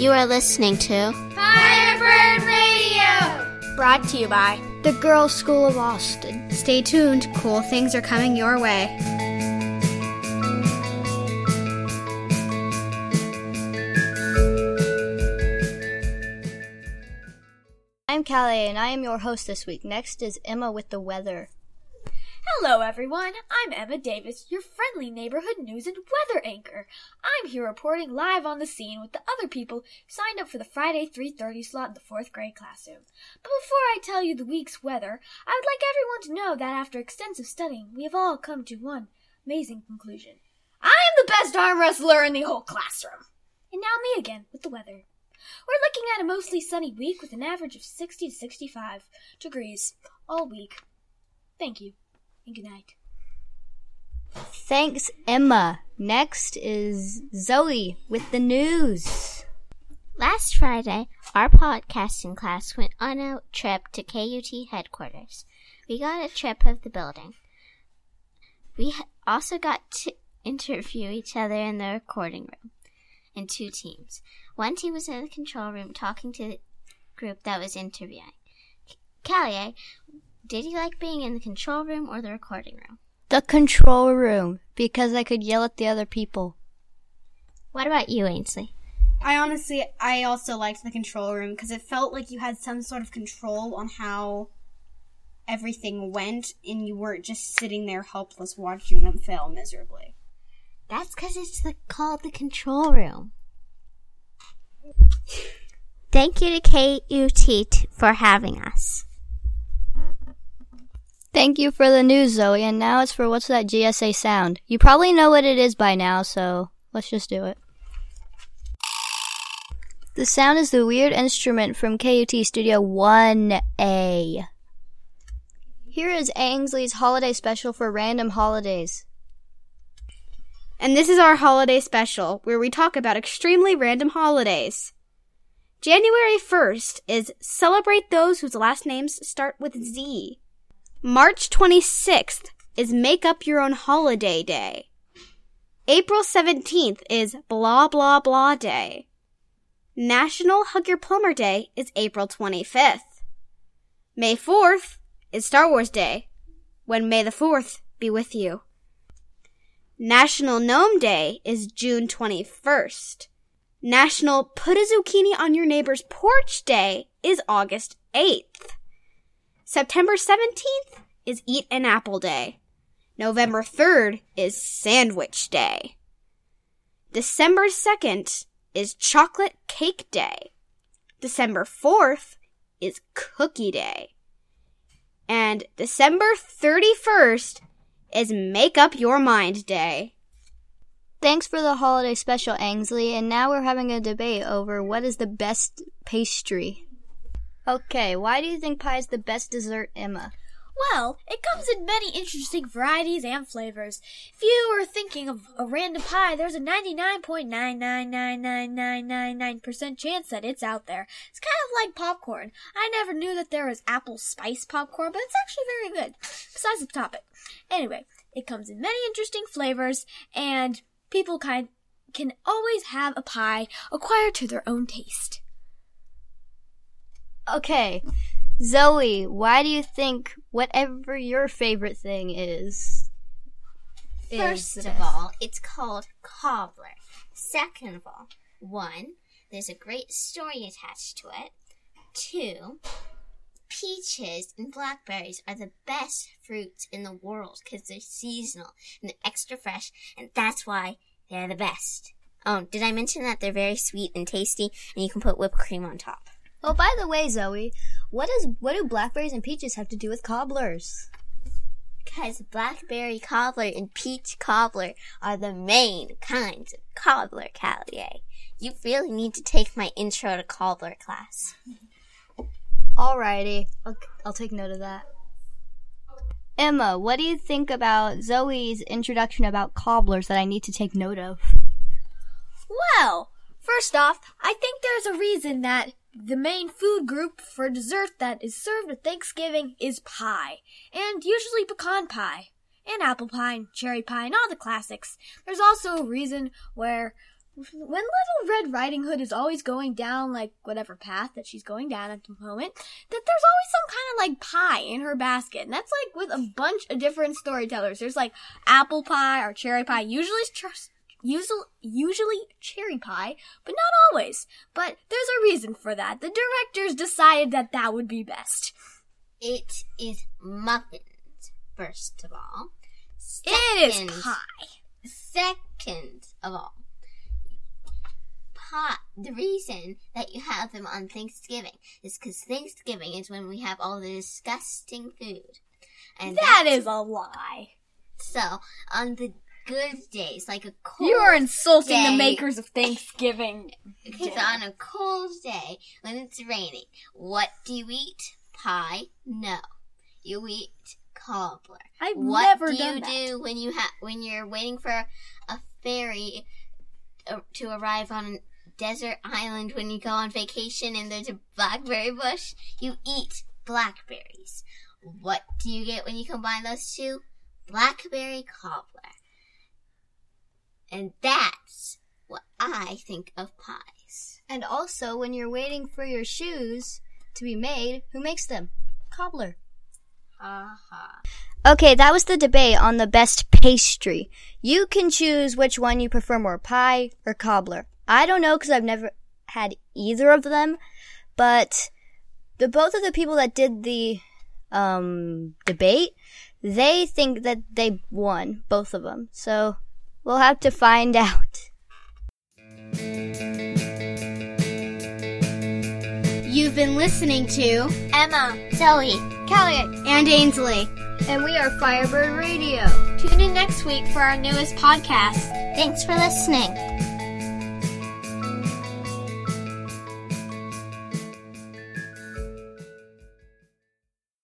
You are listening to Firebird Radio. Brought to you by the Girls School of Austin. Stay tuned, cool things are coming your way. I'm Callie and I am your host this week. Next is Emma with the weather. Hello, everyone. I'm Emma Davis, your friendly neighborhood news and weather anchor. I'm here reporting live on the scene with the other people signed up for the Friday 3:30 slot in the 4th grade classroom. But before I tell you the week's weather, I would like everyone to know that after extensive studying, we have all come to one amazing conclusion. I am the best arm wrestler in the whole classroom. And now me again with the weather. We're looking at a mostly sunny week with an average of 60 to 65 degrees all week. Thank you and good night. Thanks, Emma. Next is Zoe with the news. Last Friday, our podcasting class went on a trip to KUT headquarters. We got a trip of the building. We also got to interview each other in the recording room in two teams. One team was in the control room talking to the group that was interviewing. Callie, did you like being in the control room or the recording room? The control room, because I could yell at the other people. What about you, Ainsley? I honestly, I also liked the control room because it felt like you had some sort of control on how everything went and you weren't just sitting there helpless watching them fail miserably. That's because it's the, called the control room. Thank you to KUT for having us. Thank you for the news, Zoe. And now it's for What's That GSA Sound? You probably know what it is by now, so let's just do it. The sound is the weird instrument from KUT Studio 1A. Here is Ainsley's holiday special for random holidays. And this is our holiday special, where we talk about extremely random holidays. January 1st is Celebrate Those Whose Last Names Start with Z. March 26th is Make Up Your Own Holiday Day. April 17th is Blah Blah Blah Day. National Hug Your Plumber Day is April 25th. May 4th is Star Wars Day, when May the 4th be with you. National Gnome Day is June 21st. National Put a Zucchini on Your Neighbor's Porch Day is August 8th. September 17th is Eat an Apple Day. November 3rd is Sandwich Day. December 2nd is Chocolate Cake Day. December 4th is Cookie Day. And December 31st is Make Up Your Mind Day. Thanks for the holiday special, Ainsley. And now we're having a debate over what is the best pastry. Okay, why do you think pie is the best dessert, Emma? Well, it comes in many interesting varieties and flavors. If you are thinking of a random pie, there's a 99.9999999% chance that it's out there. It's kind of like popcorn. I never knew that there was apple spice popcorn, but it's actually very good. Besides the topic. Anyway, it comes in many interesting flavors, and people kind can always have a pie acquired to their own taste. Okay, Zoe, why do you think whatever your favorite thing is? First is of all, it's called cobbler. Second of all, one, there's a great story attached to it. Two, peaches and blackberries are the best fruits in the world because they're seasonal and they're extra fresh, and that's why they're the best. Oh, did I mention that they're very sweet and tasty, and you can put whipped cream on top? Oh, by the way, Zoe, what does what do blackberries and peaches have to do with cobblers? Because blackberry cobbler and peach cobbler are the main kinds of cobbler, Callier. You really need to take my intro to cobbler class. Alrighty, I'll, I'll take note of that. Emma, what do you think about Zoe's introduction about cobblers that I need to take note of? Well, first off, I think there's a reason that the main food group for dessert that is served at Thanksgiving is pie, and usually pecan pie. and apple pie and cherry pie and all the classics. There's also a reason where when Little Red Riding Hood is always going down like whatever path that she's going down at the moment, that there's always some kind of like pie in her basket. And that's like with a bunch of different storytellers. There's like apple pie or cherry pie. Usually usually, usually cherry pie, but not always. But there's a reason for that. The directors decided that that would be best. It is muffins, first of all. It Second- is pie. Second of all, pie. The reason that you have them on Thanksgiving is because Thanksgiving is when we have all the disgusting food, and that's- a lie. so on the good days, like a cold. You are insulting day. the makers of Thanksgiving. Because on a cold day when it's raining, what do you eat? Pie? No, you eat cobbler. I've what never do done you that. do when you ha- when you're waiting for a ferry uh, to arrive on a desert island when you go on vacation and there's a blackberry bush? You eat blackberries. What do you get when you combine those two? Blackberry cobbler. And that's what I think of pies. And also, when you're waiting for your shoes to be made, who makes them? Cobbler. Aha. Okay, that was the debate on the best pastry. You can choose which one you prefer more, pie or cobbler. I don't know because I've never had either of them, but the both of the people that did the um debate, they think that they won both of them. So we'll have to find out. You've been listening to Emma, Zoe, Kelly, and Ainsley. and we are Firebird Radio. Tune in next week for our newest podcast. thanks for listening.